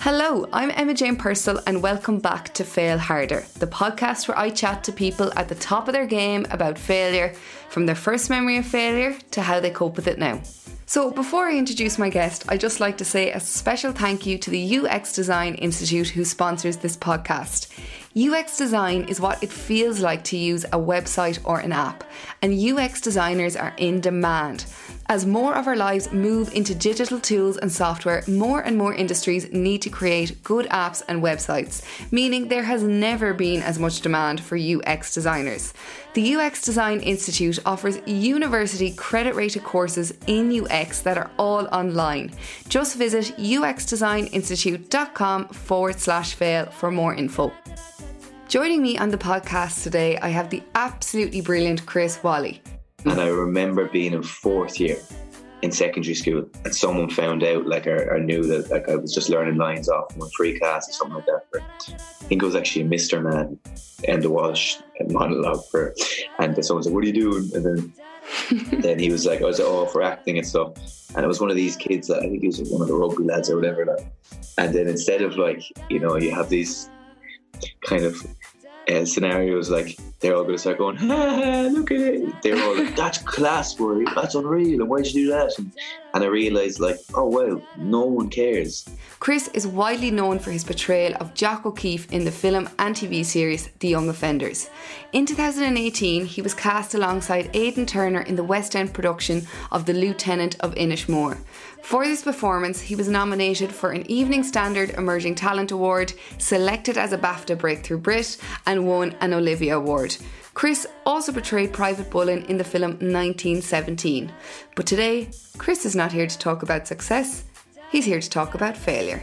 Hello, I'm Emma Jane Purcell, and welcome back to Fail Harder, the podcast where I chat to people at the top of their game about failure, from their first memory of failure to how they cope with it now. So, before I introduce my guest, I'd just like to say a special thank you to the UX Design Institute who sponsors this podcast. UX design is what it feels like to use a website or an app, and UX designers are in demand. As more of our lives move into digital tools and software, more and more industries need to create good apps and websites, meaning there has never been as much demand for UX designers. The UX Design Institute offers university credit rated courses in UX that are all online. Just visit uxdesigninstitute.com forward slash fail for more info. Joining me on the podcast today, I have the absolutely brilliant Chris Walley. And I remember being in fourth year in secondary school, and someone found out, like, or, or knew that, like, I was just learning lines off one free class or something like that. For, I think it was actually a Mr. Man and the Walsh monologue for, and someone said, "What are you doing?" And then, then he was like, "I was oh for acting and stuff." And it was one of these kids that I think he was one of the rugby lads or whatever. Like. And then instead of like, you know, you have these kind of uh, scenarios like they're all going to start going, ah, look at it. They're all like, that's class, boy. That's unreal. And why'd you do that? And, and I realised, like, oh, wow, no one cares. Chris is widely known for his portrayal of Jock O'Keefe in the film and TV series The Young Offenders. In 2018, he was cast alongside Aidan Turner in the West End production of The Lieutenant of Inishmore. For this performance, he was nominated for an Evening Standard Emerging Talent Award, selected as a BAFTA Breakthrough Brit, and won an Olivier Award. Chris also portrayed Private Bullen in the film 1917. But today, Chris is not here to talk about success, he's here to talk about failure.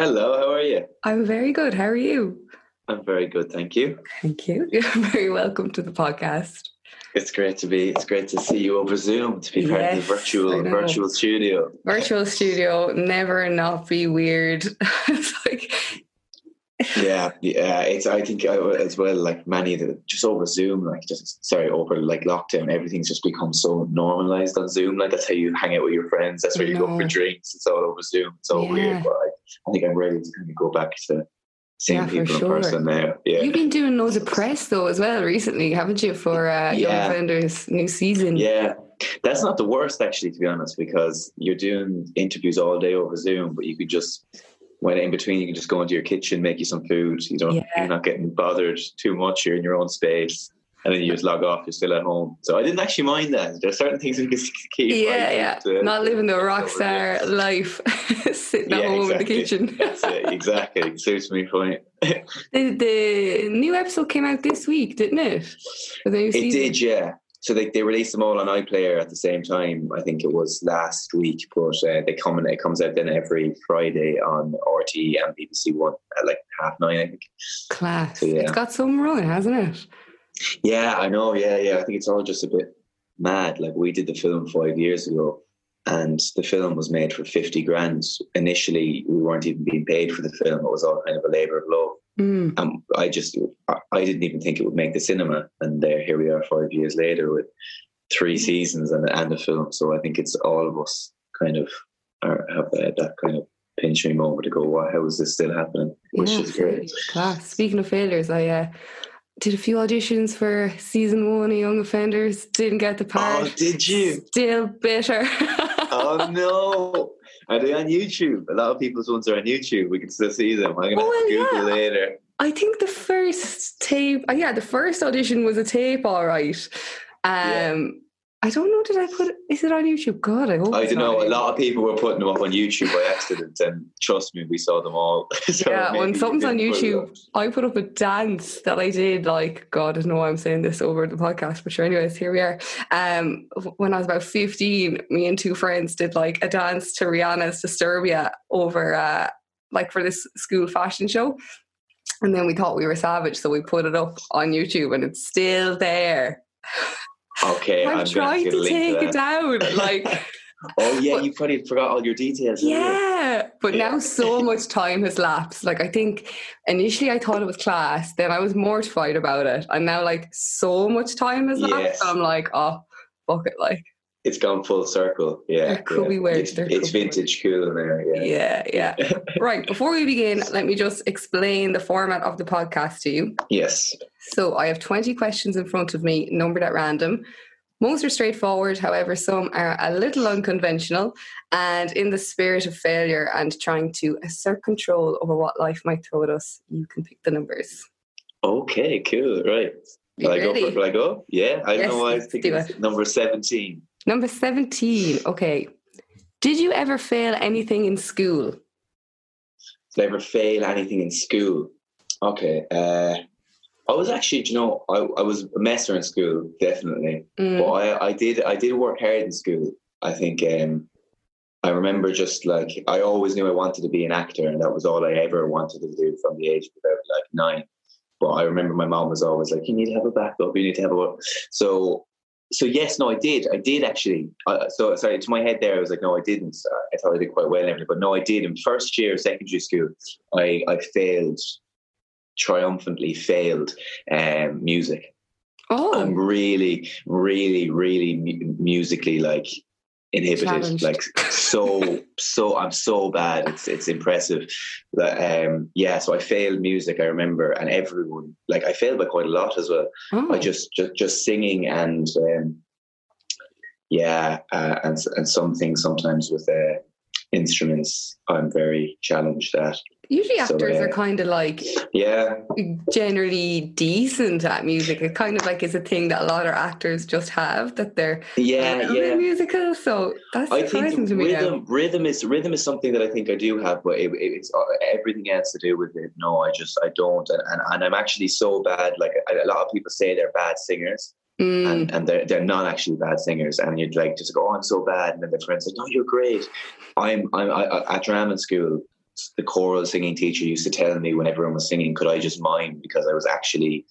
Hello, how are you? I'm very good. How are you? I'm very good, thank you. Thank you. You're very welcome to the podcast. It's great to be. It's great to see you over Zoom to be part yes, of the virtual virtual studio. Virtual studio never not be weird. it's like yeah, yeah. It's I think uh, as well like many of the just over Zoom, like just sorry over like lockdown, everything's just become so normalized on Zoom. Like that's how you hang out with your friends. That's where you go for drinks. It's all over Zoom. It's all yeah. weird, but I, I, think I'm ready to kind of go back to seeing yeah, people sure. in person now. Yeah, you've been doing loads of press though as well recently, haven't you? For uh, yeah. Young Offenders new season. Yeah, that's not the worst actually, to be honest, because you're doing interviews all day over Zoom, but you could just when in between you can just go into your kitchen, make you some food. You don't, yeah. you're not getting bothered too much. You're in your own space, and then you just log off. You're still at home. So I didn't actually mind that. There's certain things we can keep. Yeah, yeah. To, not living the rock star life, sitting at home exactly. in the kitchen. That's it. Exactly. It suits me fine. the, the new episode came out this week, didn't it? it did, yeah so they, they released them all on iPlayer at the same time. I think it was last week, but uh, they come and it comes out then every Friday on RTÉ and BBC One at like half nine. I think. Class. So, yeah. It's got some run, hasn't it? Yeah, I know. Yeah, yeah. I think it's all just a bit mad. Like we did the film five years ago, and the film was made for fifty grand. Initially, we weren't even being paid for the film. It was all kind of a labour of love. Mm. Um, I just, I didn't even think it would make the cinema, and there, here we are, five years later with three seasons and and a film. So I think it's all of us kind of are, have uh, that kind of pinch me moment to go, "Why? How is this still happening?" Which yeah, is great. Class. Speaking of failures, I uh, did a few auditions for season one of Young Offenders. Didn't get the part. Oh, did you? Still bitter. oh no! Are they on YouTube? A lot of people's ones are on YouTube. We can still see them. I'm gonna oh, Google yeah. later. I think the first tape. Oh, yeah, the first audition was a tape. All right. Um, yeah. I don't know. Did I put? Is it on YouTube? God, I hope. I don't know. A lot of people were putting them up on YouTube by accident, and trust me, we saw them all. so yeah, when something's on YouTube, I put up a dance that I did. Like, God, I don't know why I'm saying this over the podcast, but sure. Anyways, here we are. Um, when I was about 15, me and two friends did like a dance to Rihanna's Disturbia over, uh, like for this school fashion show. And then we thought we were savage, so we put it up on YouTube, and it's still there. Okay, I'm, I'm, trying to to take it down. Like, Oh yeah, But- you probably forgot all your details. haven't you? yeah. But Yeah. now so much time has lapsed. Like, I think initially I thought it was class, then I was mortified about it. And now, like, so much time has lapsed. Yes. I'm like, oh, fuck it. Like, It's gone full circle. Yeah, There could yeah. be It's, it's vintage cool there. Yeah. yeah, yeah. right. Before we begin, let me just explain the format of the podcast to you. Yes. So I have 20 questions in front of me, numbered at random. Most are straightforward, however, some are a little unconventional. And in the spirit of failure and trying to assert control over what life might throw at us, you can pick the numbers. Okay. Cool. Right. Will I go? For, will I go? Yeah. I don't Yes, know why I it's number seventeen. Number 17. Okay. Did you ever fail anything in school? Did I ever fail anything in school? Okay. Uh, I was actually, you know, I, I was a messer in school, definitely. Mm, But I, I did I did work hard in school. I think um, I remember just like I always knew I wanted to be an actor, and that was all I ever wanted to do from the age of about like nine. But I remember my mom was always like, "You need to have a backup. You need to have a." So, so yes, no, I did. I did actually. Uh, so sorry to my head there. I was like, no, I didn't. I thought I did quite well, and everything, but no, I did. In first year of secondary school, I I failed triumphantly failed um, music. oh, I'm really, really, really mu- musically like inhibited. Challenged. Like so, so I'm so bad. It's it's impressive. That um, yeah. So I failed music. I remember, and everyone like I failed by quite a lot as well. oh. I just just just singing and um, yeah, uh, and and some things sometimes with uh, instruments. I'm very challenged at. Usually so, actors uh, are kind of like Yeah, generally decent at music. It kind of like is a thing that a lot of actors just have that they're yeah, yeah. musical. So that's I surprising think to me. now. rhythm, rhythm is rhythm is something that I think I do have, but it, it's uh, everything else to do with it. No, I just I don't, and, and, and I'm actually so bad. Like a, lot of people say they're bad singers, Mm, and, and they're they're not actually bad singers, and you'd like just go, oh, I'm so bad, and then their friends say, no, you're great. I'm I'm I, I- at drama school. The choral singing teacher used to tell me when everyone was singing, could I just mime because I was actually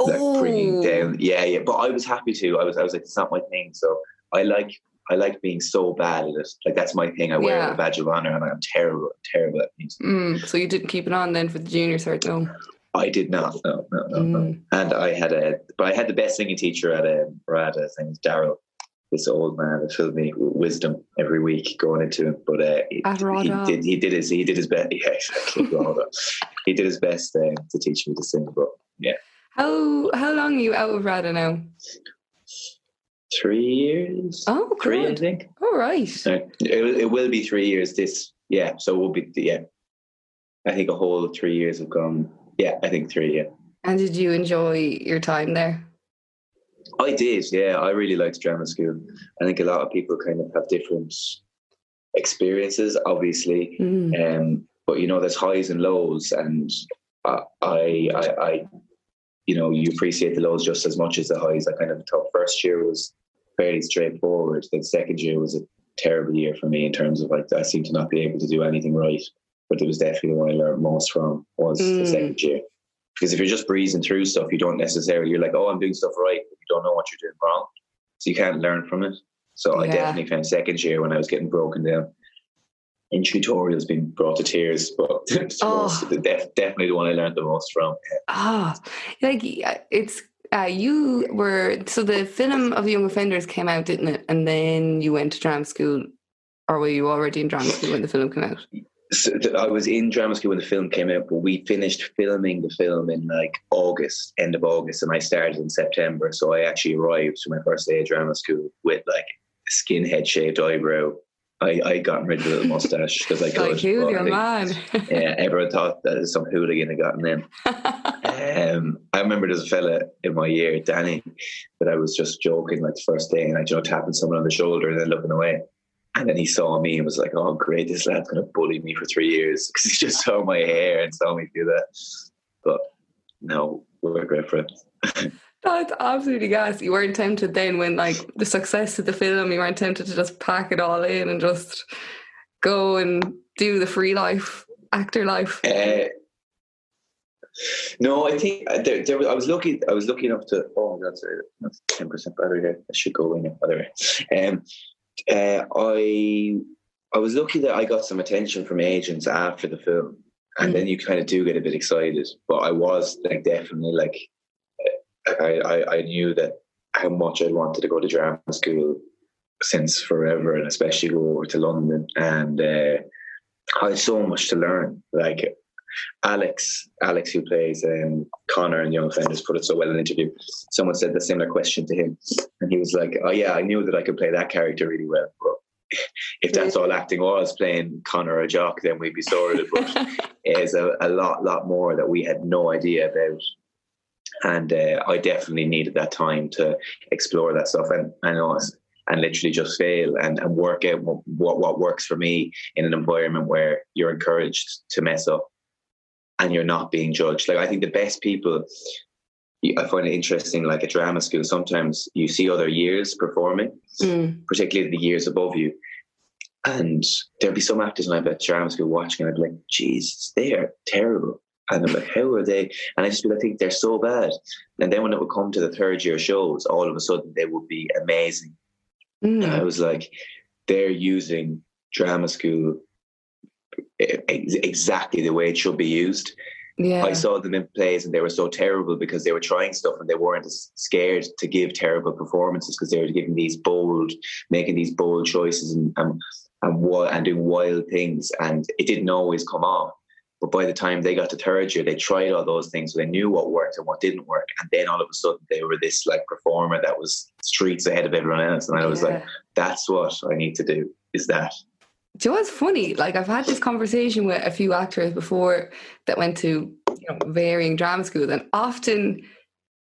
like bringing Oh. down. Yeah, yeah. But I was happy to. I was. I was like, it's not my thing. So I like. I like being so bad at it. Like that's my thing. I wear Yeah. a badge of honor, and I'm terrible, terrible at music. mm, so you didn't keep it on then for the junior cert, no? I did not. No, no, no, no. Mm. And I had a, but I had the best singing teacher at a. His name was Daryl. This old man that filled me with wisdom every week going into him. But uh, he, he did. He did his. He did his best. Yeah, exactly. He did his best uh, to teach me to sing. But yeah, How how long are you out of RADA now? three years. Oh, three, I think. All right. Uh, It, will- it will be three years this, yeah. So it will be, yeah. I think a whole three years have gone. Yeah, I think three, yeah. And did you enjoy your time there? I did, yeah. I really liked drama school. I think a lot of people kind of have different experiences, obviously. Mm. Um, but you know, there's highs and lows, and I, I, I, you know, you appreciate the lows just as much as the highs. I kind of thought first year was fairly straightforward. Then second year was a terrible year for me in terms of like I seemed to not be able to do anything right. But it was definitely the one I learned most from was the Mm. second year. Because if you're just breezing through stuff, you don't necessarily you're like, oh, I'm doing stuff right, but you don't know what you're doing wrong, so you can't learn from it. So I definitely found second year when I was getting broken down in tutorials being brought to tears, but Oh. most- def- definitely the one I learned the most from. Ah, like uh, it's uh, you were so the film of the Young Offenders came out, didn't it? And then you went to drama school, or were you already in drama school when the film came out? So I was in drama school when the film came out, but we finished filming the film in like August, end of August, and I started in September. So I actually arrived to my first day of drama school with like skinhead shaved eyebrow. I I got rid of the little mustache because I could. Like I your man? Yeah, everyone thought that some hooligan had gotten in. Um, I remember there's a fella in my year, Danny, that I was just joking like the first day, and I you know tapping someone on the shoulder and then looking away. And then he saw me and was like, "Oh, great! This lad's gonna bully me for three years because he just saw my hair and saw me do that." But no, we're great friends. That's absolutely gas. You weren't tempted then when like the success of the film, you weren't tempted to just pack it all in and just go and do the free life, actor life. Uh, No, I think uh, there, there was, I was looking. I was looking up to. Oh, that's that's ten percent battery there. I should go in it. By the way, um, uh, I I was lucky that I got some attention from agents after the film, and Mm. then you kind of do get a bit excited. But I was like definitely like I I, I knew that how much I wanted to go to drama school since forever, and especially go over to London. And uh, I had so much to learn. Like Alex, Alex, who plays um, Connor in Young Offenders, put it so well in an interview. Someone said the similar question to him, and he was like, "Oh yeah, I knew that I could play that character really well, but if that's all acting was playing Connor or Jock, then we'd be sorted." But there's a, a lot, lot more that we had no idea about. And uh, I definitely needed that time to explore that stuff and and, and literally just fail and, and work out what, what what works for me in an environment where you're encouraged to mess up and you're not being judged. Like I think the best people, I find it interesting. Like at drama school, sometimes you see other years performing, Mm. particularly the years above you. And there'll be some actors when I'm at drama school watching, and I'd be like, Jesus, they are terrible. And I'm like, how are they? And I just like, I think they're so bad. And then when it would come to the third year shows, all of a sudden they would be amazing. And I Mm. was like, they're using drama school exactly the way it should be used. Yeah. I saw them in plays and they were so terrible because they were trying stuff and they weren't as scared to give terrible performances because they were giving these bold, making these bold choices and and and, and doing wild things, and it didn't always come off. But by the time they got to third year, they tried all those things, so they knew what worked and what didn't work, and then all of a sudden they were this like performer that was streets ahead of everyone else, and I was like, that's what I need to do. Is that Do you know what's funny? Like I've had this conversation with a few actors before that went to you know varying drama schools, and often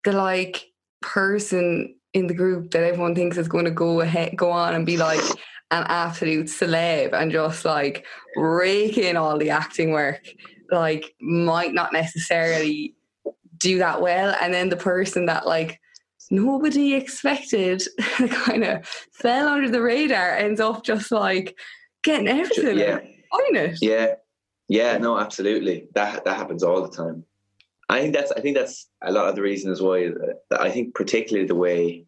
the like person in the group that everyone thinks is going to go ahead, go on and be like an absolute celeb and just like rake in all the acting work, like might not necessarily do that well, and then the person that like nobody expected kind of fell under the radar ends up just like getting everything yeah. on it. Yeah, yeah, no, absolutely. That that happens all the time. I think that's I think that's a lot of the reasons why. That I think particularly the way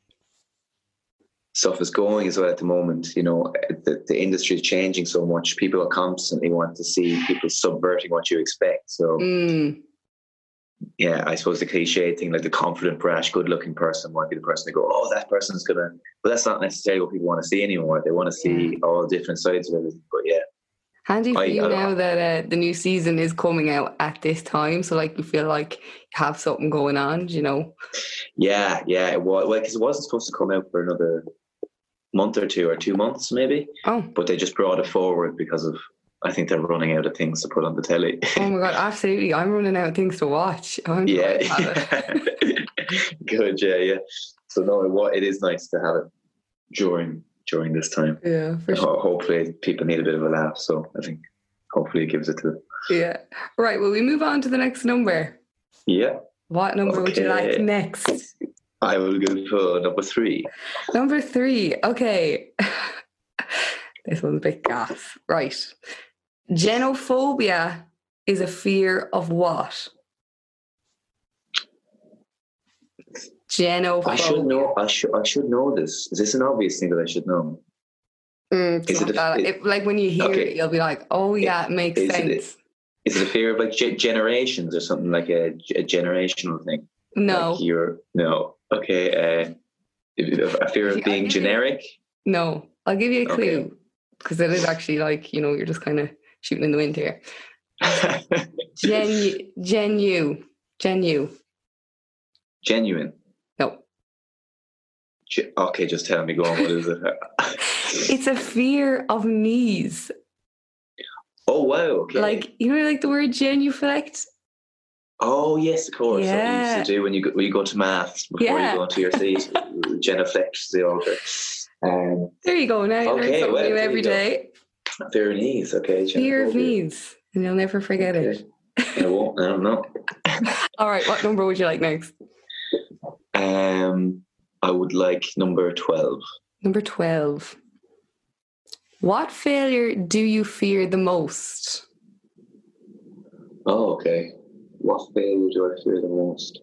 stuff is going as well at the moment. You know, the, the industry is changing so much. People are constantly want to see people subverting what you expect. So Mm, yeah, I suppose the cliche thing, like the confident, brash, good-looking person, might be the person to go, "Oh, that person's gonna." But that's not necessarily what people want to see anymore. They want to see all different sides of everything. But yeah. handy for I- you I- now that uh, the new season is coming out at this time. So like you feel like you have something going on, you know. Yeah, yeah, it was well because it wasn't supposed to come out for another month or two or two months maybe, Oh, but they just brought it forward because of I think they're running out of things to put on the telly. oh my god, absolutely! I'm running out of things to watch. I'm yeah, trying to have it. good, yeah, yeah. So no, it, wa- it is nice to have it during during this time. yeah, for sure. Hopefully, people need a bit of a laugh, so I think hopefully it gives it to them. Yeah. Right. Well, we move on to the next number. Yeah, What number would you like next? I will go for number three. Number three. Okay. this one's a bit gas. Right. Genophobia is a fear of what? Genophobia. I should know. I should. I should know this. Is this an obvious thing that I should know? Mm, Is it a- that- it- like when you hear Okay. it, you'll be like, "Oh yeah, it makes is sense." Is it a fear of like ge- generations or something like a, a generational thing? no, Like you're no. Okay. Uh, a fear of being generic. no. I'll give you a clue because it is actually like you know you're just kind of shooting in the wind here. Genu, genu, genu. Genuine. No, Ge- okay, just tell me. Go on. What is it? it's a fear of knees. oh wow. Okay. Like you know, like the word genuflect. Oh yes, of course. What you Yeah. used to do when you go, when you go to maths before Yeah. you go into your seat, genuflect the altar. Um, There you go. Now you learn Okay, something well, new every day. Fear of knees. Okay. Fear of genophobia. knees, and you'll never forget it. I won't. I don't know. All right, what number would you like next? Um, I would like number twelve. Number twelve. What failure do you fear the most? Oh, okay. what failure do I fear the most?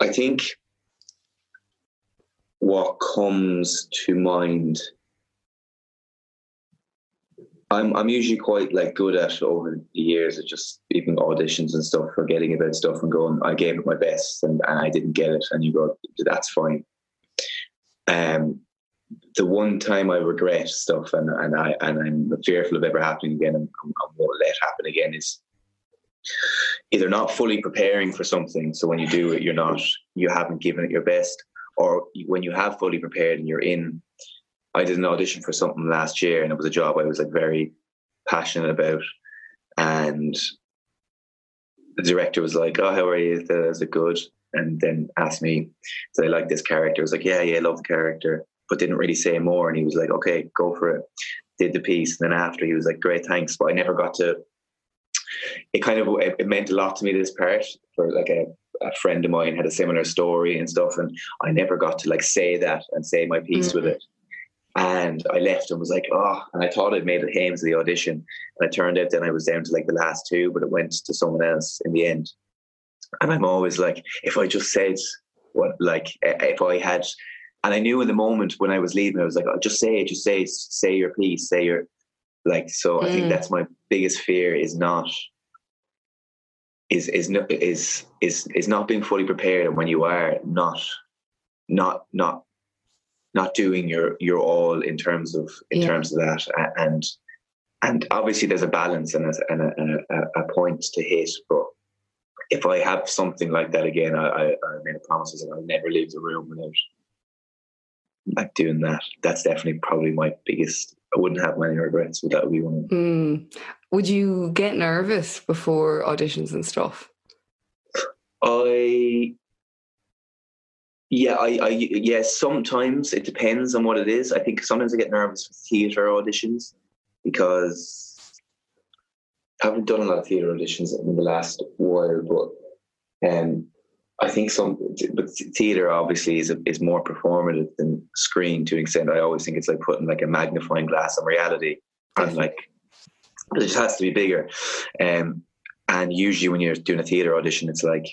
I think what comes to mind I'm I'm usually quite like good at over the years of just even auditions and stuff, forgetting about stuff and going, I gave it my best and, and I didn't get it, and you go, that's fine. Um, the one time I regret stuff and and I and I'm fearful of ever happening again and, and won't let happen again is either not fully preparing for something. So when you do it, you're not you haven't given it your best, or when you have fully prepared and you're in I did an audition for something last year, and it was a job I was like very passionate about. And the director was like, "Oh, how are you? Is it good?" And then asked me, "Did I like this character?" I was like, "Yeah, yeah, I love the character," but didn't really say more. And he was like, "Okay, go for it." Did the piece, and then after he was like, "Great, thanks," but I never got to. It kind of it meant a lot to me this part for like a a friend of mine had a similar story and stuff, and I never got to like say that and say my piece mm-hmm. with it. And I left and was like, oh, and I thought I'd made it home to the audition. And it turned out then I was down to like the last two, but it went to someone else in the end. And I'm always like, if I just said what, like, if I had, and I knew in the moment when I was leaving, I was like, oh, just say it, just say, say your piece, say your, like, so mm. I think mm. that's my biggest fear is not, is, is, is, is, is not being fully prepared. And when you are not, not, not not doing your your all in terms of in yeah. terms of that and and obviously there's a balance and a, and a, and a, a point to hit but if I have something like that again I, I, I made a promise that I'll never leave the room without like doing that that's definitely probably my biggest I wouldn't have many regrets but that would be one mm. would you get nervous before auditions and stuff I yeah, I, I yeah. Sometimes it depends on what it is. I think sometimes I get nervous with theatre auditions because I haven't done a lot of theatre auditions in the last while, but um, I think some but theatre obviously is a, is more performative than screen to an extent. I always think it's like putting like a magnifying glass on reality, and like it just has to be bigger. Um, and usually when you're doing a theatre audition, it's like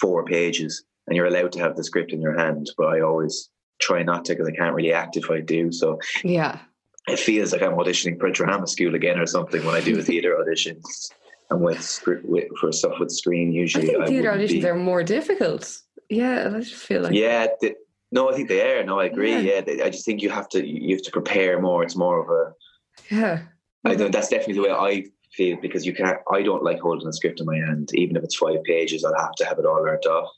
four pages and you're allowed to have the script in your hand. But I always try not to because I can't really act if I do. So yeah, it feels like I'm auditioning for a drama school again or something when I do a theatre audition. And with script with, for stuff with screen, usually I think theatre auditions be, are more difficult. Yeah, I just feel like yeah. The, no, I think they are. No, I agree. Yeah, yeah they, I just think you have to you have to prepare more. It's more of a yeah. I know that's definitely the way I feel because you can't. I don't like holding a script in my hand, even if it's five pages. I'll have to have it all learned off.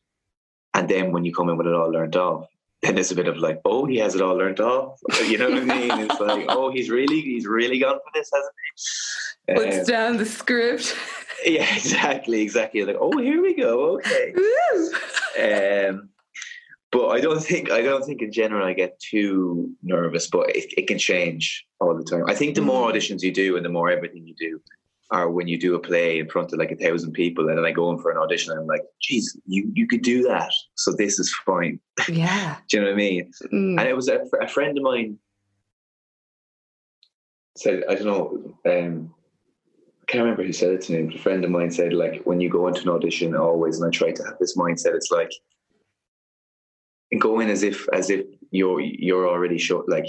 And then when you come in with it all learned off, then it's a bit of like, oh, he has it all learned off. You know what I mean? It's like, oh, he's really, he's really gone for this, hasn't he? Puts um, down the script. Yeah, exactly, exactly. Like, oh, here we go. Okay. um, but I don't think I don't think in general I get too nervous, but it, it can change all the time. I think the more mm. auditions you do and the more everything you do, or when you do a play in front of like a thousand people and then I go in for an audition and I'm like, geez, you, you could do that. So this is fine. Yeah. do you know what I mean? Mm. And it was a, a, friend of mine said, I don't know, um, I can't remember who said it to me, but a friend of mine said, like, when you go into an audition always, and I try to have this mindset, it's like, go in as if, as if you're, you're already sure, like,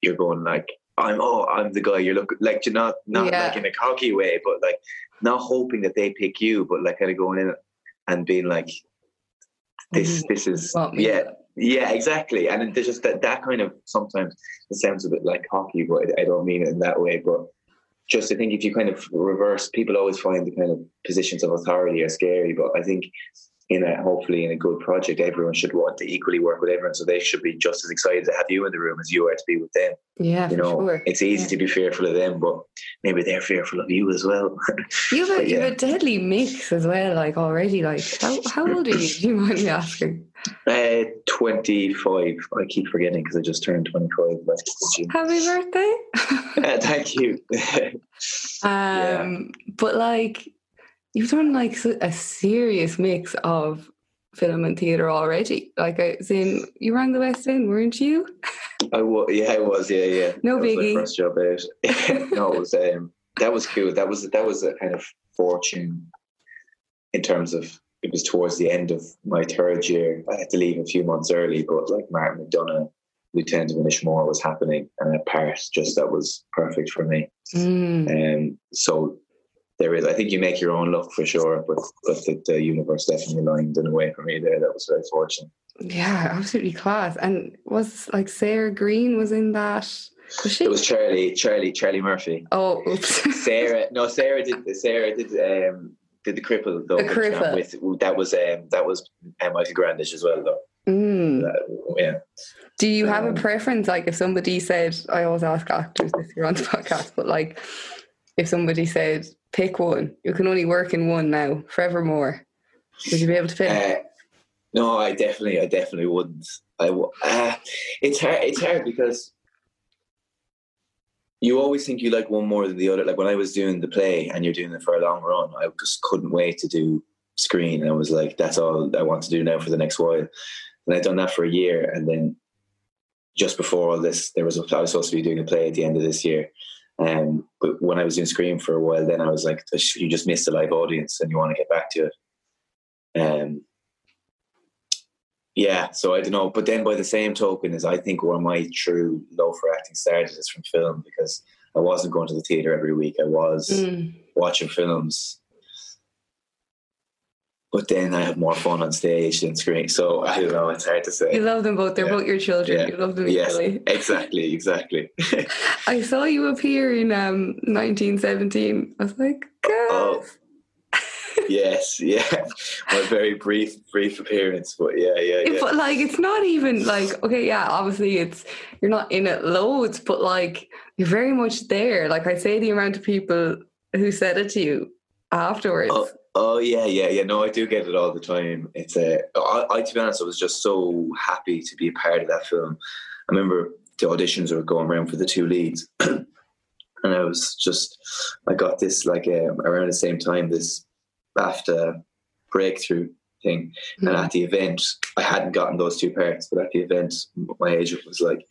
you're going like, I'm oh I'm the guy you're looking like you're not not yeah. like in a cocky way, but like not hoping that they pick you, but like kind of going in and being like this mm-hmm. this is yeah yeah exactly, and there's just that that kind of sometimes it sounds a bit like cocky, but I don't mean it in that way, but just I think if you kind of reverse, people always find the kind of positions of authority are scary, but I think in a hopefully in a good project, everyone should want to equally work with everyone. So they should be just as excited to have you in the room as you are to be with them. Yeah, you know, sure. it's easy yeah. to be fearful of them, but maybe they're fearful of you as well. you have, a, yeah. you have a deadly mix as well. Like already, like how how old are you? Do you mind me asking? Uh, twenty five. I keep forgetting because I just turned twenty five. Happy birthday! uh, thank you. um, yeah. but like you've done like a serious mix of film and theatre already. Like I saying, you rang the West End, weren't you? I was, yeah, I was, yeah, yeah. No that biggie. first job out. no, it was um, that was cool. That was that was a kind of fortune in terms of it was towards the end of my third year. I had to leave a few months early, but like Martin McDonagh, Lieutenant of Inishmore was happening, and a part just that was perfect for me. Mm. And um, so there is. I think you make your own luck for sure, but but the, the universe definitely aligned in a way for me there. That was very fortunate. Yeah, absolutely class. And was like Sarah Greene was in that. Was she? It was Charlie, Charlie, Charlie Murphy. Oh, oops. Sarah, no, Sarah did. Sarah did. Um, did the cripple though? The cripple. With, that was um, that was um, Michael Grandage as well though. Mm. That, yeah. Do you have a Um, preference? Like, if somebody said, I always ask actors this here on the podcast, but like, if somebody said, pick one, you can only work in one now, forevermore, would you be able to pick? Uh, no, I definitely, I definitely wouldn't. I uh, it's hard. It's hard because you always think you like one more than the other. Like when I was doing the play and you're doing it for a long run, I just couldn't wait to do screen. I was like, that's all I want to do now for the next while. And I'd done that for a year, and then just before all this, there was a, I was supposed to be doing a play at the end of this year. Um, but when I was doing Scream for a while, then I was like, you just missed the live audience and you want to get back to it. Um, yeah, so I don't know. But then by the same token, is I think where my true love for acting started is from film because I wasn't going to the theatre every week. I was Mm. watching films. But then I have more fun on stage than screen. So I don't know, it's hard to say. You love them both. They're Yeah. both your children. Yeah. You love them Yes, equally. exactly, exactly. I saw you appear in um, 1917. I was like, oh, yes, yeah. My very brief, brief appearance, but yeah, yeah, yeah. But like, it's not even like okay, yeah. Obviously, it's you're not in it loads, but like you're very much there. Like I say, the amount of people who said it to you afterwards. Oh, oh yeah, yeah, yeah. No, I do get it all the time. It's a. I, I to be honest, I was just so happy to be a part of that film. I remember the auditions were going around for the two leads, and I was just. I got this like um, around the same time this BAFTA breakthrough thing, and Mm. at the event, I hadn't gotten those two parts, but at the event, my agent was like,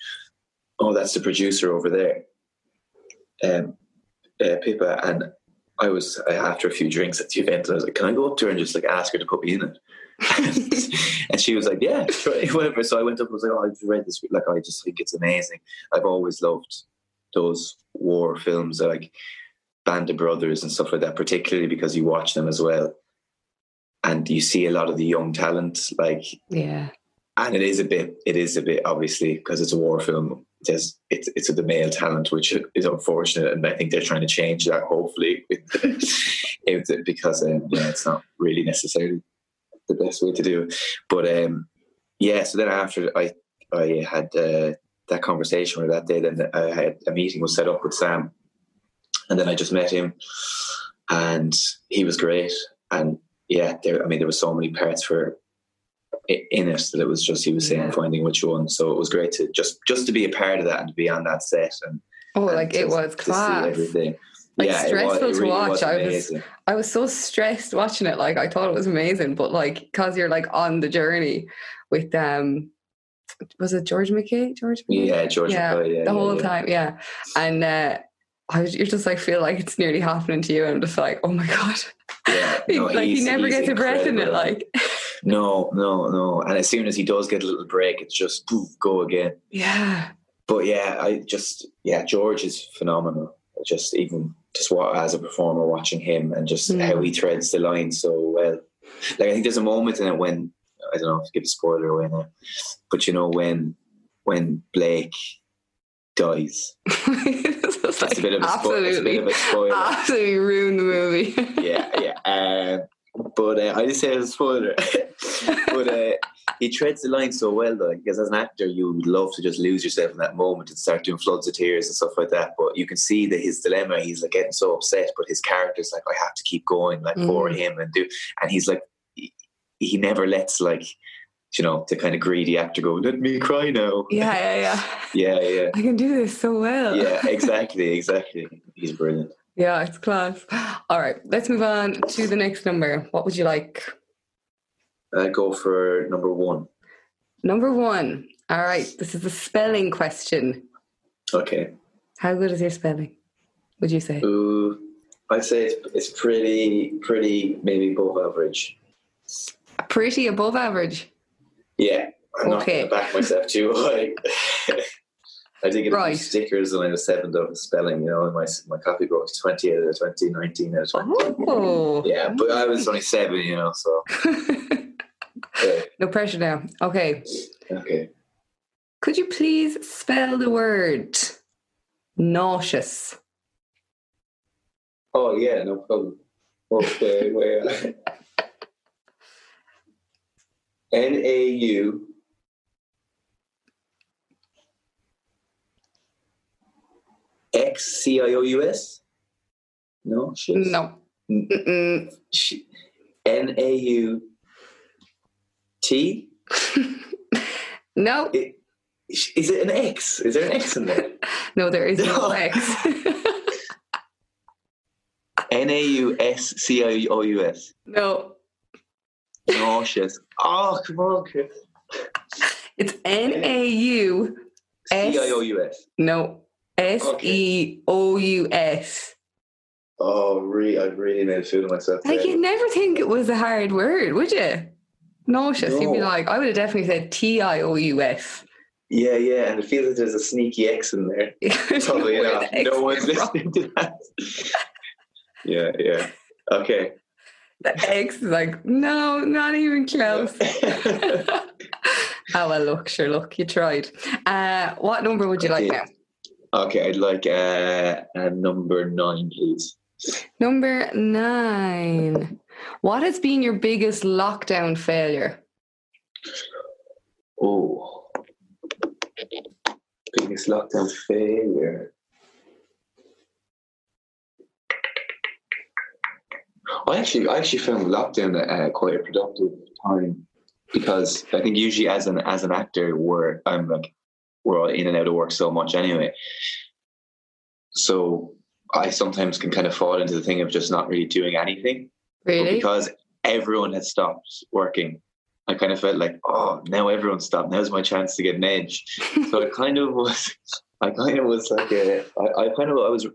"Oh, that's the producer over there." Um, uh, Pippa and I was uh, after a few drinks at the event, and I was like, "Can I go up to her and just like ask her to put me in it?" and she was like, "Yeah, sure, whatever." So I went up and was like, "Oh, I've read this. Like, I just think it's amazing. I've always loved those war films, like Band of Brothers and stuff like that, particularly because you watch them as well, and you see a lot of the young talent, like." yeah, and it is a bit it is a bit obviously because it's a war film there's it's it's the male talent which is unfortunate and i think they're trying to change that hopefully because um, yeah it's not really necessarily the best way to do it. But um yeah so then after i i had uh, that conversation or that day then i had a meeting was set up with sam and then i just met him and he was great and yeah there i mean there were so many parts for in it that it was just he was saying Yeah. finding which one. So it was great to just just to be a part of that and to be on that set and oh, and like to, it was class. everything. Like, yeah, stressful it was, to really watch. Was I was- I was so stressed watching it. Like I thought it was amazing, but like because you're like on the journey with um, was it George McKay? George McKay? yeah, George yeah, McCoy, yeah, the whole time, yeah. And uh, I was, you just like feel like it's nearly happening to you. And I'm just like, oh my god, Yeah, no, like he never gets a breath in it. Like, No, no, no. And as soon as he does get a little break, it's just poof, go again. yeah, But yeah, I just yeah, George is phenomenal. Just even just what as a performer watching him and just Mm. how he threads the line so well. Like I think there's a moment in it when I don't know if give a spoiler away now, but you know when when Blake dies. it's like, a bit of a, spo- a bit of a spoiler. absolutely ruined the movie. yeah, yeah. Um, but uh, I just say it's a spoiler. but uh, he treads the line so well, though, because as an actor, you would love to just lose yourself in that moment and start doing floods of tears and stuff like that. But you can see that his dilemma, he's like getting so upset, but his character's like, I have to keep going, like for Mhm. him and do. And he's like, he, he never lets like, you know, the kind of greedy actor go, let me cry now. yeah, yeah, yeah. yeah, yeah. I can do this so well. Yeah, exactly, exactly. He's brilliant. Yeah, it's class. All right, let's move on to the next number. What would you like? I go for number one. Number one. All right, this is a spelling question. Okay. How good is your spelling? Would you say? Ooh, I'd say it's, it's pretty, pretty, maybe above average. Pretty above average. Yeah, I'm Okay. to back myself too high. I did get Right. stickers and I was seven of spelling, you know, in my my copy book, 20 out of 20, 19 out of 20. Oh. Yeah, but I was only seven, you know, so. yeah, no pressure now. Okay. okay. Could you please spell the word nauseous? Oh, yeah, no problem. Okay, where? N A U. X C I O U S? No? shit. No. N A U T? No. Is it an X? Is there an X in there? No, there is no No. X. N A U S C I O U S. no. Nauseous. Oh, come on, Chris. It's N A U S. C I O U S. No. S E O U S. Oh, really? I've really made a fool of myself. Like there. you'd never think it was a hard word, would you? Nauseous. You'd be like, I would have definitely said T I O U S. Yeah, yeah, and it feels like there's a sneaky X in there. Probably Where not. the No one's listening to that. yeah, yeah. Okay. The X is like, no, not even close. oh well, look, sure, look, you tried. Uh, what number would you like now? Okay, I'd like uh, a number nine, please. Number nine. What has been your biggest lockdown failure? Oh. Biggest lockdown failure. I actually, I actually found lockdown uh, quite a productive time because I think usually as an as an actor, we're I'm like we're all in and out of work so much anyway. So I sometimes can kind of fall into the thing of just not really doing anything. Really? because everyone had stopped working, I kind of felt like, oh, now everyone's stopped. Now's my chance to get an edge. so it kind of was, I kind of was like, a, I, I kind of, I was,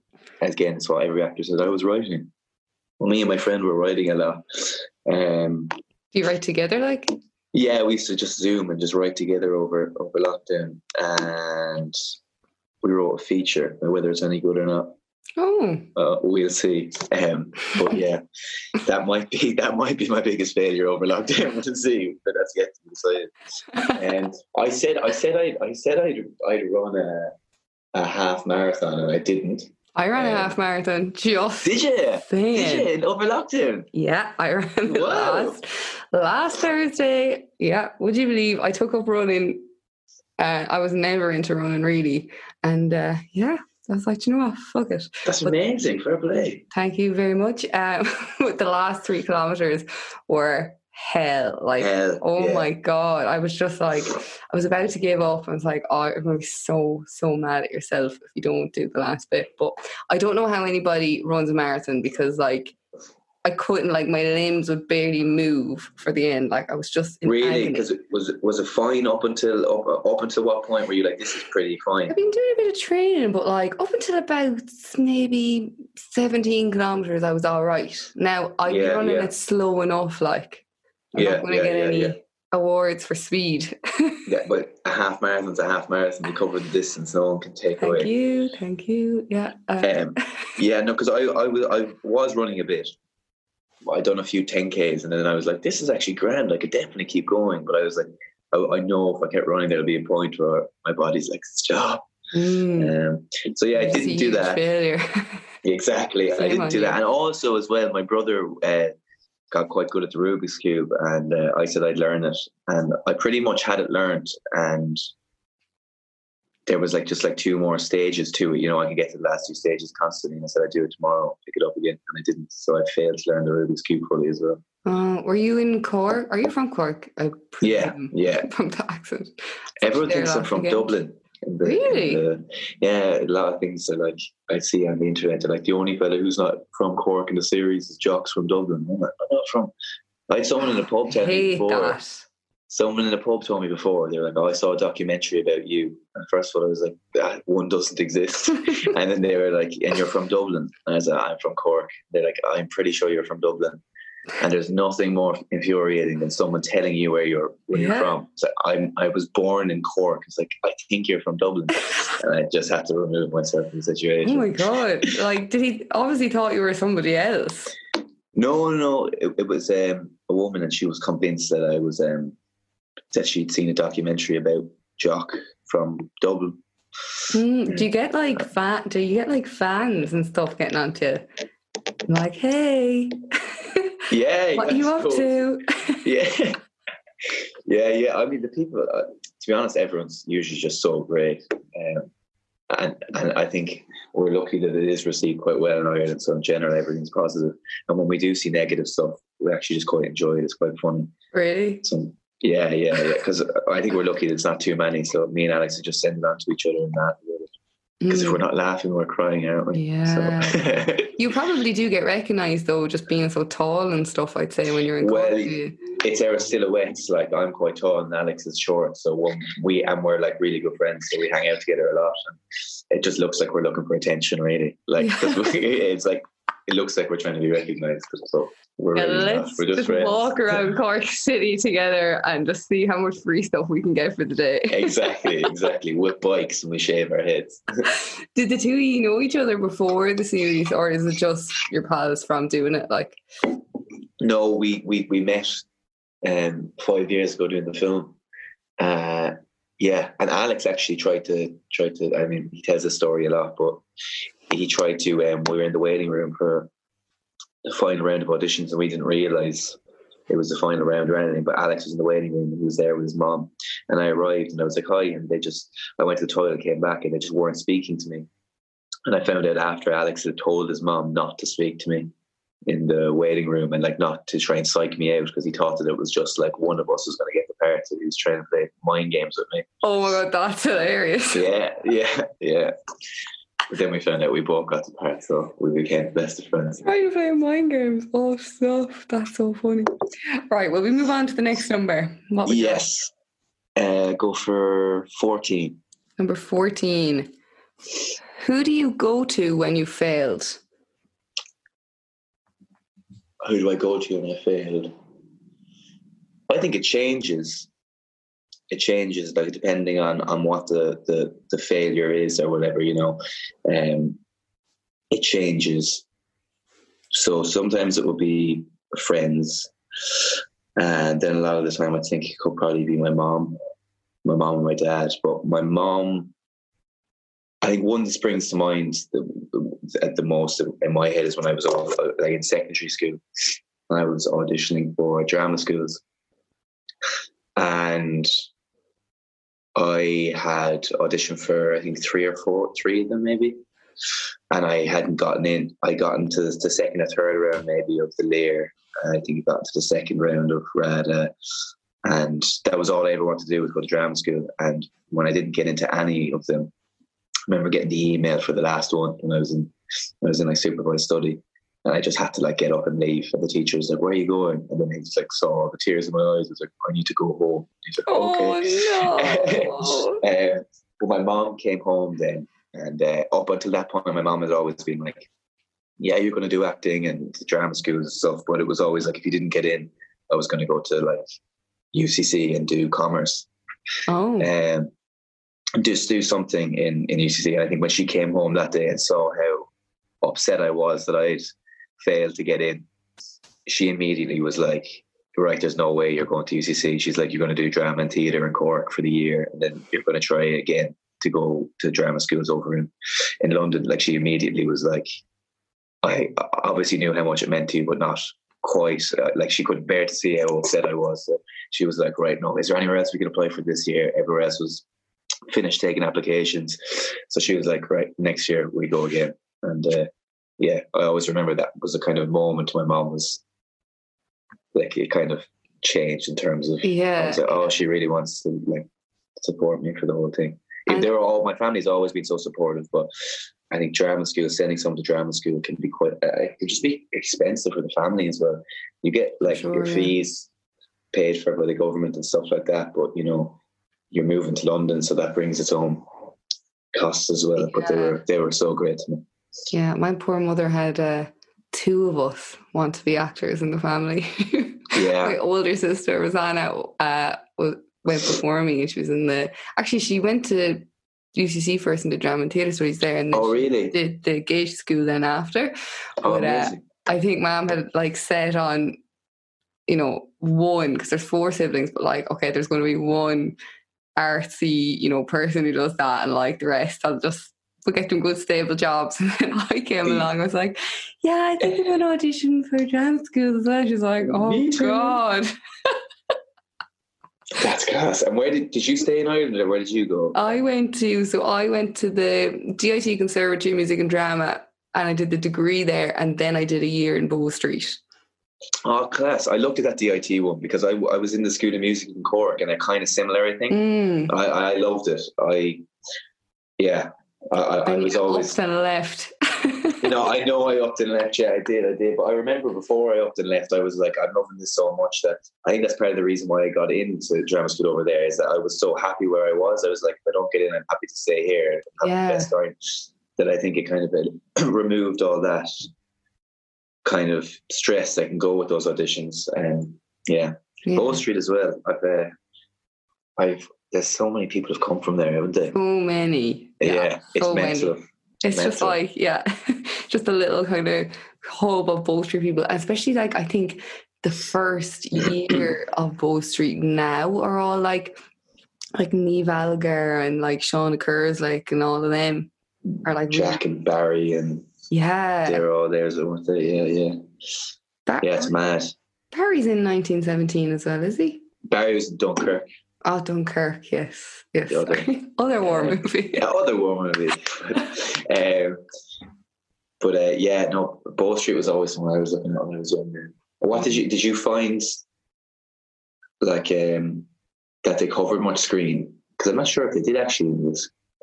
again, it's what every actor says, I was writing. Well, me and my friend were writing a lot. Um, Do you write together like? Yeah, we used to just Zoom and just write together over over lockdown, and we wrote a feature. Whether it's any good or not, Oh, uh, we'll see. Um, but yeah, that might be that might be my biggest failure over lockdown. We'll see, but that's yet to be decided. And I said, I said, I, I said I'd I'd run a a half marathon, and I didn't. I ran a Um, half marathon just Did you? Did saying. you over lockdown? Yeah, I ran it last last Thursday. Yeah, would you believe I took up running? Uh, I was never into running really, and uh, yeah, I was like, you know what, fuck it. That's But- amazing. Fair play. Thank you very much. Um, with the last three kilometers were hell. Like, Hell, oh yeah. my god, I was just like, I was about to give up. I was like, oh, you're going to be so so mad at yourself if you don't do the last bit. But I don't know how anybody runs a marathon because like. I couldn't like my limbs would barely move for the end. Like I was just in Really? Because it was was it fine up until up, up until what point were you like this is pretty fine? I've been doing a bit of training, but like up until about maybe 17 kilometers, I was all right. Now I'd be Yeah, running yeah. it slow enough, like I'm Yeah, not going to yeah, get yeah, any awards for speed. Yeah, but a half marathon's a half marathon. You cover the distance. No one can take thank away. you, thank you. Yeah. Uh, Um, yeah, no, because I, I was I was running a bit. I done a few 10ks, and then I was like, "This is actually grand. I could definitely keep going." But I was like, I, I know if I kept running, there'll be a point where my body's like, "Stop." mm, Um, so yeah, I didn't do that. Failure. Exactly, I didn't do you. that. And also, as well, my brother uh, got quite good at the Rubik's cube, and uh, I said I'd learn it, and I pretty much had it learned, and there was like just like two more stages to it. You know, I could get to the last two stages constantly, and I said I'd do it tomorrow, pick it up again, and I didn't. So I failed to learn the Rubik's cube fully as well. Uh, were you in Cork? Are you from Cork? I Yeah, yeah. From the accent. Everyone thinks I'm from weekend. Dublin. The- Really? the- yeah, a lot of things are like I see on the internet. They're like the only fella who's not from Cork in the series is Jocks from Dublin. I'm, like, I'm not from. I had someone in a pub tell me before. that. Someone in the pub told me before, they were like, Oh, I saw a documentary about you. And first of all, I was like, that one doesn't exist. and then they were like, And you're from Dublin. And I was like, I'm from Cork. They're like, I'm pretty sure you're from Dublin. And there's nothing more infuriating than someone telling you where you're where Yeah. you're from. So I'm I was born in Cork. It's like I think you're from Dublin, and I just had to remove myself from the situation. Oh my god! Like, did he obviously thought you were somebody else? No, no, no. It, it was um, a woman, and she was convinced that I was um, that she'd seen a documentary about Jock from Dublin. Hmm, do you get like fan? Do you get like fans and stuff getting onto you? Like, hey, Yeah, what are you up cool. to? Yeah, yeah, yeah. I mean, the people. Uh, to be honest, everyone's usually just so great, um, and and I think we're lucky that it is received quite well in Ireland. So in general, everything's positive. And when we do see negative stuff, we actually just quite enjoy it. It's quite funny. really? So yeah, yeah, yeah. Because I think we're lucky that it's not too many. So me and Alex are just sending on to each other and that. Because if Hmm. we're not laughing, we're crying, aren't we? Yeah. So. You probably do get recognised though, just being so tall and stuff. I'd say when you're in Well, college. it's our silhouettes. Like I'm quite tall and Alex is short, so we and we're like really good friends, so we hang out together a lot. And it just looks like we're looking for attention, really. Like we, it's like it looks like we're trying to be recognised. So we're Yeah, really let's We're just, just walk around Cork City together and just see how much free stuff we can get for the day. exactly, exactly. With bikes and we shave our heads. Did the two of you know each other before the series, or is it just your pals from doing it? Like, No, we we we met um, five years ago doing the film. Uh, yeah, and Alex actually tried to tried to. I mean, he tells the story a lot, but he tried to. Um, we were in the waiting room for the final round of auditions, and we didn't realize it was the final round or anything. But Alex was in the waiting room, he was there with his mom. And I arrived, and I was like, "Hi," and they just. I went to the toilet, came back, and they just weren't speaking to me. And I found out after Alex had told his mom not to speak to me in the waiting room and like not to try and psych me out because he thought that it was just like one of us was going to get the part. So he was trying to play mind games with me. oh my god, that's hilarious. Yeah, yeah, yeah. But then we found out we both got the part, so we became best of friends. Trying to play mind games. Oh, stuff. That's so funny. Right, well, we move on to the next number. Yes. Uh, go for 14. Number 14. Who do you go to when you failed? Who do I go to when I failed? I think it changes. It changes, like depending on on what the the, the failure is or whatever, you know. Um, it changes. So sometimes it will be friends, and then a lot of the time I think it could probably be my mom, my mom and my dad. But my mom, I think one that springs to mind the, at the most in my head is when I was all, like in secondary school, I was auditioning for drama schools, and I had auditioned for I think three or four, three of them maybe, and I hadn't gotten in. I got into the second or third round maybe of the Lir. I think I got into the second round of Rada, and that was all I ever wanted to do was go to drama school. And when I didn't get into any of them, I remember getting the email for the last one when I was in I was in like supervised study. And I just had to like get up and leave. And the teacher was like, Where are you going? And then he just like saw the tears in my eyes. I was like, I need to go home. He's like, okay. Oh, no. uh, but my mom came home then, and uh, up until that point, my mom had always been like, "Yeah, you're going to do acting and drama schools and stuff." But it was always like, if you didn't get in, I was going to go to like UCC and do commerce, oh. um, and just do something in in UCC. And I think when she came home that day and saw how upset I was that I'd failed to get in, she immediately was like, right, there's no way you're going to UCC. She's like, you're going to do drama and theatre in Cork for the year, and then you're going to try again to go to drama schools over in, in London. Like, she immediately was like, I obviously knew how much it meant to you, but not quite. Uh, like, she couldn't bear to see how upset I was. So she was like, right, no, is there anywhere else we can apply for this year? Everywhere else was finished taking applications. So she was like, right, next year we go again. And uh, yeah, I always remember that was a kind of moment my mom was like it kind of changed in terms of I Yeah. like, oh, she really wants to like support me for the whole thing. And- they were all my family's always been so supportive, but I think drama school, sending someone to drama school can be quite uh, it can just be expensive for the family as well. You get like Sure, your yeah. fees paid for by the government and stuff like that. But you know, you're moving to London, so that brings its own costs as well. But they were they were so great to me. Yeah, my poor mother had uh, two of us want to be actors in the family. Yeah. my older sister Rosanna uh, wa- went before me. And she was in the actually she went to UCC first and did drama and theatre studies there, and Oh, really? did the Gaiety School then after. Oh, But, uh. I think mom had like set on, you know, one because there's four siblings, but like okay, there's going to be one artsy, you know, person who does that, and like the rest, I'll just we'll get them good stable jobs. And then I came along, I was like, yeah, I think I'm going to audition for drama school as well. She's like, oh god. That's class. And where did did you stay in Ireland, or where did you go? I went to so I went to the DIT Conservatory of Music and Drama, and I did the degree there, and then I did a year in Bow Street. Oh, class! I looked at that DIT one because I I was in the School of Music in Cork, and they're kind of similar. I think Mm. I I loved it. I yeah, I I, I was always. and left. You know, I know I upped and left. Yeah, I did, I did. But I remember before I upped and left, I was like, I'm loving this so much that I think that's part of the reason why I got into drama school over there is that I was so happy where I was. I was like, if I don't get in, I'm happy to stay here and have Yeah. the best time. That I think it kind of removed all that kind of stress that can go with those auditions. And yeah, Yeah. Bow Street as well. I've, uh, I've there's so many people have come from there, haven't they? So many. Yeah, it's so mental. many. It's just like, yeah, just a little kind of hub of Bow Street people. Especially like I think the first year of Bow Street now are all like like Niamh Algar and like Sean Kerrs, like and all of them are like really- Jack and Barry and yeah. they're all there, so weren't they? Yeah, yeah. That, Yeah, it's mad. Barry's in 1917 as well, is he? Barry was in Dunkirk. Oh, Dunkirk, yes. Yes. The other- other war Yeah. movie. Yeah, other war movie. um, but uh, yeah, no, Bow Street was always somewhere I was looking at when I was younger. What did you did you find like um, that they covered much screen? Because I'm not sure if they did actually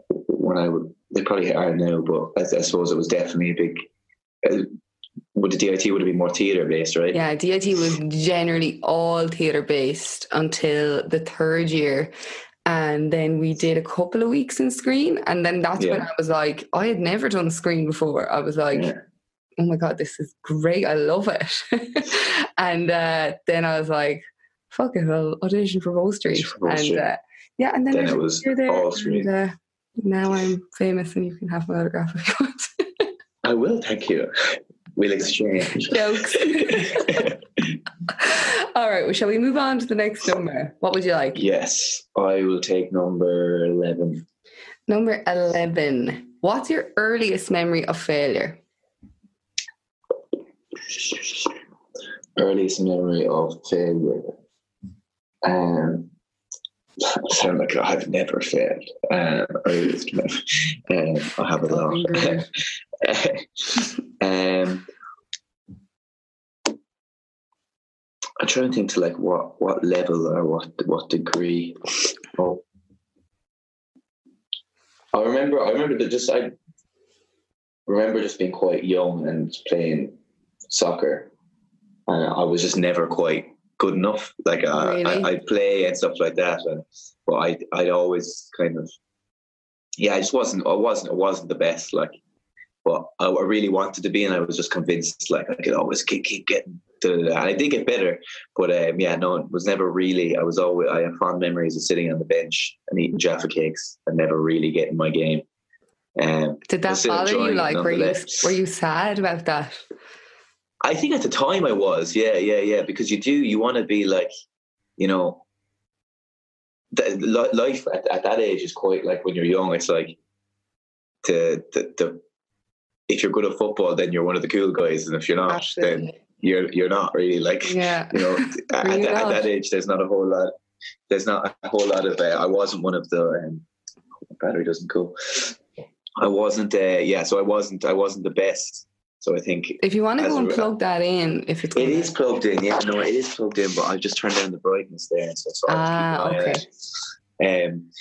when I would. They probably are now, but I, I suppose it was definitely a big. Would the DIT would have been more theatre based, right? Yeah, DIT was generally all theatre based until the third year. And then we did a couple of weeks in screen. And then that's when I was like, I had never done screen before. I was like, Yeah. oh my God, this is great. I love it. and uh, then I was like, fuck it, I'll audition for Wall Street. For and Street. uh, yeah, and then, Then it was there, all Street. And, uh, now I'm famous and you can have my autograph if you want. I will, thank you. We'll exchange. Jokes. All right, well, shall we move on to the next number? What would you like? yes, I will take number 11. Number 11. What's your earliest memory of failure? Earliest memory of failure. Um, sound like I've never failed. Um, memory. Um, I have a lot. Um, I'm trying to think to like what what level or what what degree. Oh, I remember. I remember that just I remember just being quite young and playing soccer, and I was just never quite good enough. Like uh, Really? I, I'd play and stuff like that, and but I I'd always kind of yeah, I just wasn't. I wasn't. I wasn't the best. Like, but I, I really wanted to be, and I was just convinced like I could always keep keep getting. To, and I did get better, but um, yeah, no, it was never really. I was always. I have fond memories of sitting on the bench and eating Jaffa cakes and never really getting my game. Um, Did that bother you? Like, were you were you sad about that? I think at the time I was, yeah, yeah, yeah, because you do, you want to be like, you know, the, li- life at, at that age is quite like when you're young, it's like the, the, the, if you're good at football, then you're one of the cool guys, and if you're not, then you're you're not really like, Yeah. you know, at, Really at, not. that age, there's not a whole lot, there's not a whole lot of. Uh, I wasn't one of the um, battery doesn't go. I wasn't, uh, yeah, so I wasn't, I wasn't the best. So I think If you want to go and plug that in, if it's it is plugged in, yeah. No, it is plugged in, but I just turned down the brightness there, so, so Ah, I'll keep an eye on it. Um,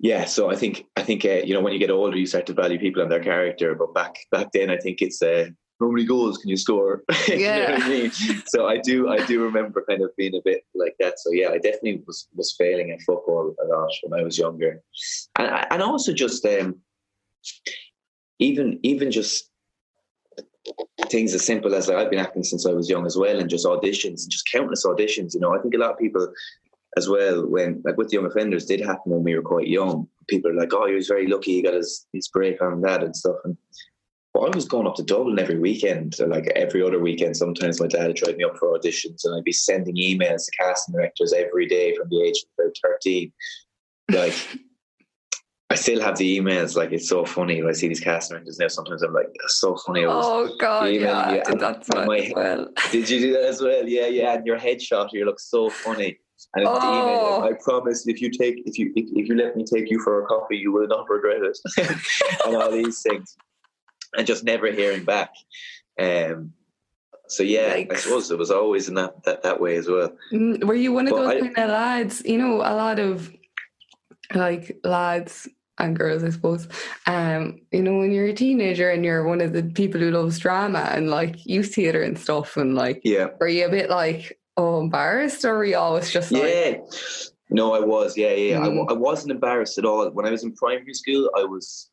yeah, so I think I think uh, you know when you get older, you start to value people and their character. But back back then, I think it's uh, how many goals can you score? you know Yeah. what I mean? So I do, I do remember kind of being a bit like that. So yeah, I definitely was was failing at football a lot when I was younger, and and also just um, even even just things as simple as like I've been acting since I was young as well, and just auditions, and just countless auditions. You know, I think a lot of people as well when like with the young offenders did happen when we were quite young. People are like, "Oh, he was very lucky. He got his his break on that and stuff." And but I was going up to Dublin every weekend, like every other weekend. Sometimes my dad would drive me up for auditions, and I'd be sending emails to casting directors every day from the age of thirteen. Like, I still have the emails. Like, it's so funny when I see these cast directors now. Sometimes I'm like, "That's so funny." Oh God, yeah, I yeah, did that my- well. Did you do that as well? Yeah, yeah. And your headshot, you look so funny. And it's the Oh. email, I promise if you take if you if, if you let me take you for a coffee, you will not regret it. and all these things. And just never hearing back. Um so yeah, I Yikes. suppose it was always in that that, that way as well. Mm, Were you one of But those I- kind of lads? You know, a lot of like lads and girls, I suppose. Um, you know, when you're a teenager and you're one of the people who loves drama and like youth theatre and stuff, and like, Yeah. were you a bit like, oh, embarrassed, or were you always just like, Yeah. No, I was. Yeah, yeah. I, Mm. wa- I wasn't embarrassed at all. When I was in primary school, I was,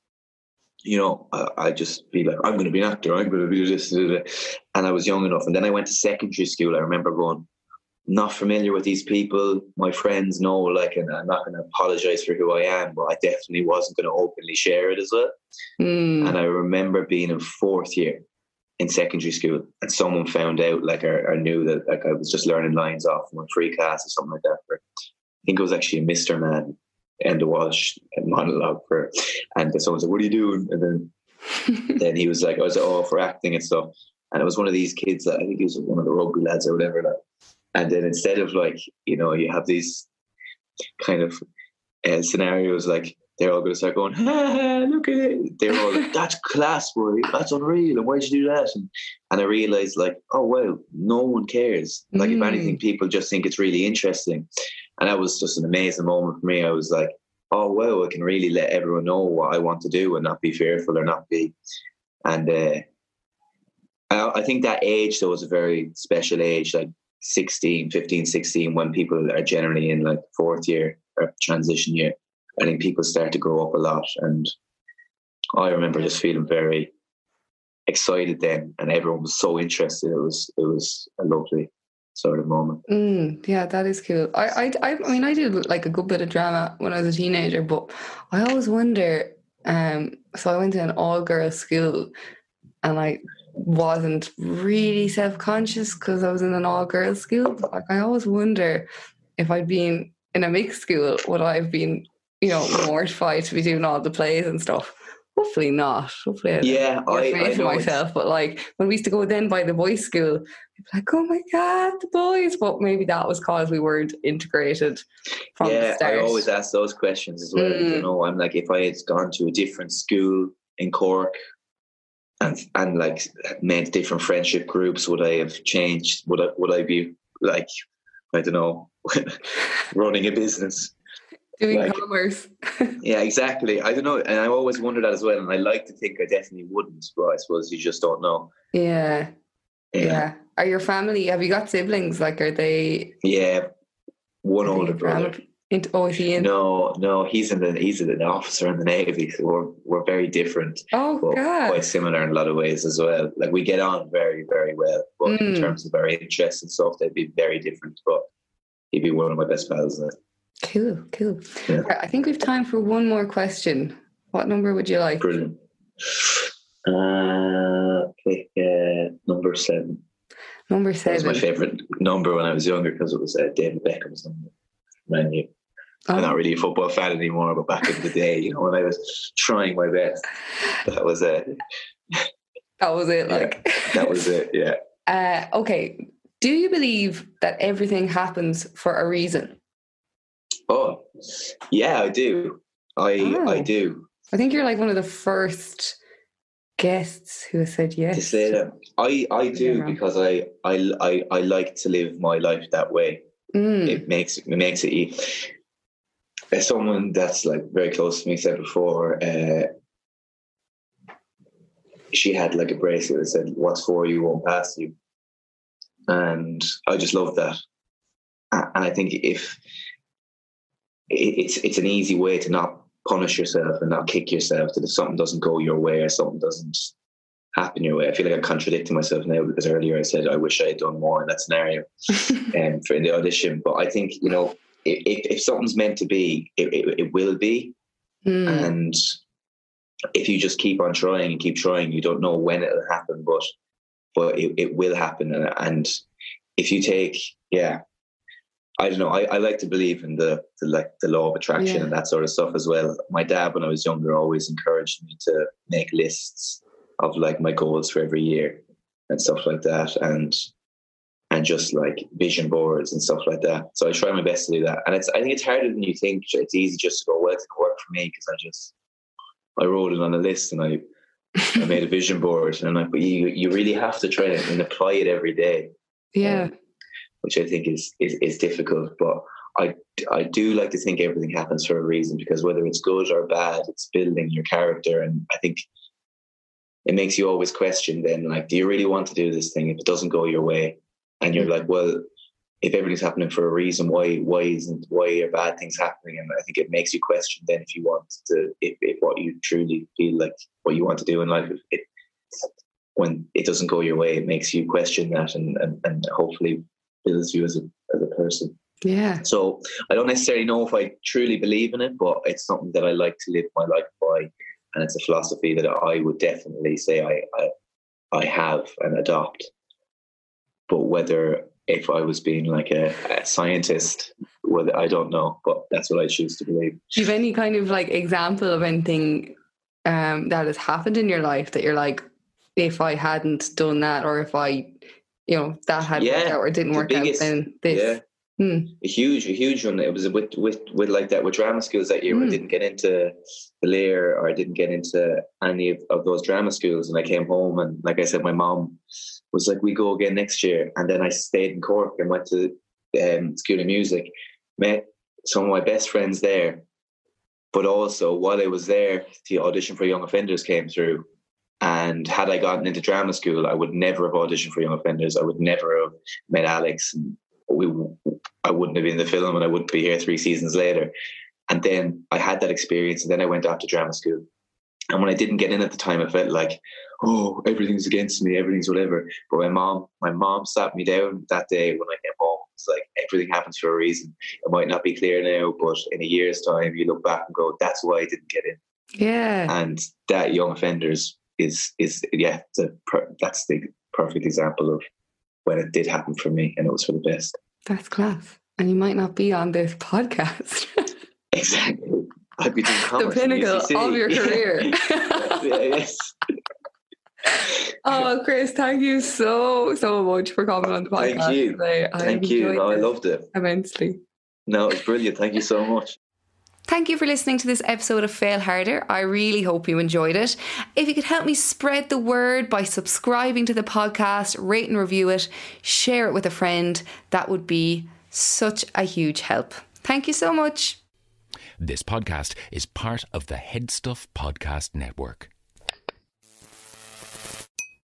you know, I, I just be like, I'm going to be an actor. I'm going to be this. And I was young enough. And then I went to secondary school. I remember going, not familiar with these people. My friends know, like, and I'm not going to apologize for who I am, but I definitely wasn't going to openly share it as well. Mm, And I remember being in fourth year in secondary school, and someone found out, like, or, or knew that, like, I was just learning lines off from a free class or something like that. For, I think it was actually a Mr. Man and the Walsh monologue for, and someone said, "What are you doing?" And then, then he was like, "I was oh for acting and stuff." And it was one of these kids that I think he was one of the rugby lads or whatever. Like, and then instead of like, you know, you have these kind of uh, scenarios like they're all going to start going, ha, ha, look at it. They're all like, that's class, boy. That's unreal. And why'd you do that? And, and I realized, like, oh, wow, no one cares. Like, if Mm. anything, people just think it's really interesting. And that was just an amazing moment for me. I was like, oh, wow, I can really let everyone know what I want to do and not be fearful or not be. And uh, I, I think that age, though, was a very special age, like 16, 15, 16, when people are generally in like fourth year or transition year. I think people start to grow up a lot. And I remember just feeling very excited then, and everyone was so interested. It was it was a lovely sort of moment. Mm, yeah, that is cool. I, I, I, mean, I did like a good bit of drama when I was a teenager, but I always wonder. Um, so I went to an all-girls school, and I wasn't really self-conscious because I was in an all-girls school. But like, I always wonder if I'd been in a mixed school, would I have been, you know, mortified to be doing all the plays and stuff? Hopefully not. Hopefully, I'd Yeah, I, I in know. it's- myself. But like when we used to go then by the boys' school, I'd be like, oh my god, the boys. But maybe that was because we weren't integrated from the yeah, start. I always ask those questions as well. You Mm. know, I'm like, if I had gone to a different school in Cork and and like made different friendship groups, would I have changed? Would I would I be like, I don't know, running a business? doing like- commerce. Yeah, exactly. I don't know, and I always wonder that as well. And I like to think I definitely wouldn't, but I suppose you just don't know. yeah, yeah. Are your family? Have you got siblings? Like, are they? Yeah, one older brother. Oh, is he in? No, no, he's in the he's an officer in the navy, so we're we're very different, Oh God. quite similar in a lot of ways as well. Like we get on very very well, but in Mm. terms of our interests and stuff, they'd be very different. But he'd be one of my best pals. uh, Cool, cool. Yeah. Right, I think we've time for one more question. What number would you like? Brilliant. Uh, pick uh, number seven. Number That was my favorite number when I was younger because it was uh, David Beckham's number. Man. I'm not Oh, really a football fan anymore, but back in the day, you know, when I was trying my best, that was it. that was it. Yeah, Like That was it. Yeah. Uh, okay. Do you believe that everything happens for a reason? Oh, yeah, I do. I Oh. I do. I think you're like one of the first guests who has said yes. To say that, I I do because I I I I like to live my life that way. Mm, It makes it makes it. e- As someone that's like very close to me said before, uh, she had like a bracelet that said, "What's for you won't pass you," and I just love that. And I think if it's it's an easy way to not punish yourself and not kick yourself that if something doesn't go your way or something doesn't happen your way. I feel like I'm contradicting myself now because earlier I said I wish I had done more in that scenario um, for in the audition. But I think you know if, if something's meant to be, it, it, it will be, mm. and if you just keep on trying and keep trying, you don't know when it'll happen, but but it, it will happen. And, and if you take, yeah, I don't know. I, I like to believe in the, the like the law of attraction yeah. and that sort of stuff as well. My dad, when I was younger, always encouraged me to make lists of like my goals for every year and stuff like that, and and just like vision boards and stuff like that. So I try my best to do that, and it's I think it's harder than you think. It's easy just to go, well, it's gonna work for me because I just I wrote it on a list and I I made a vision board, and I'm like, but you you really have to try it and apply it every day. Yeah. Um, which I think is, is is difficult, but I I do like to think everything happens for a reason because whether it's good or bad, it's building your character, and I think it makes you always question. Then, like, do you really want to do this thing? If it doesn't go your way, and you're mm. like, well, if everything's happening for a reason, why why isn't why are bad things happening? And I think it makes you question then if you want to if, if what you truly feel like what you want to do in life it, when it doesn't go your way, it makes you question that and and, and hopefully builds you as a as a person. Yeah. So I don't necessarily know if I truly believe in it, but it's something that I like to live my life by, and it's a philosophy that I would definitely say I I, I have and adopt. But whether if I was being like a, a scientist, whether I don't know, but that's what I choose to believe. Do you have any kind of like example of anything um, that has happened in your life that you're like, if I hadn't done that, or if I, you know, that had yeah, worked out or didn't work biggest, out, then this. Yeah. Hmm. A huge, a huge one. It was with with with like that with drama schools that year. Hmm. I didn't get into the Lir or I didn't get into any of, of those drama schools, and I came home and like I said, my mom was like, "We go again next year." And then I stayed in Cork and went to um, School of Music, met some of my best friends there. But also, while I was there, the audition for Young Offenders came through. And had I gotten into drama school, I would never have auditioned for Young Offenders. I would never have met Alex. And we, I wouldn't have been in the film, and I wouldn't be here three seasons later. And then I had that experience, and then I went off to drama school. And when I didn't get in at the time, I felt like, oh, everything's against me, everything's whatever. But my mom, my mom sat me down that day when I came home. It's like everything happens for a reason. It might not be clear now, but in a year's time, you look back and go, that's why I didn't get in. Yeah. And that young offenders is is yeah, per, that's the perfect example of when it did happen for me, and it was for the best. That's class. And you might not be on this podcast. exactly. I'd be doing the pinnacle of your career. yes. oh, Chris, thank you so, so much for coming on the podcast thank you. today. Thank you. No, I loved it. Immensely. No, it's brilliant. Thank you so much. Thank you for listening to this episode of Fail Harder. I really hope you enjoyed it. If you could help me spread the word by subscribing to the podcast, rate and review it, share it with a friend, that would be such a huge help. Thank you so much. This podcast is part of the Headstuff Podcast Network.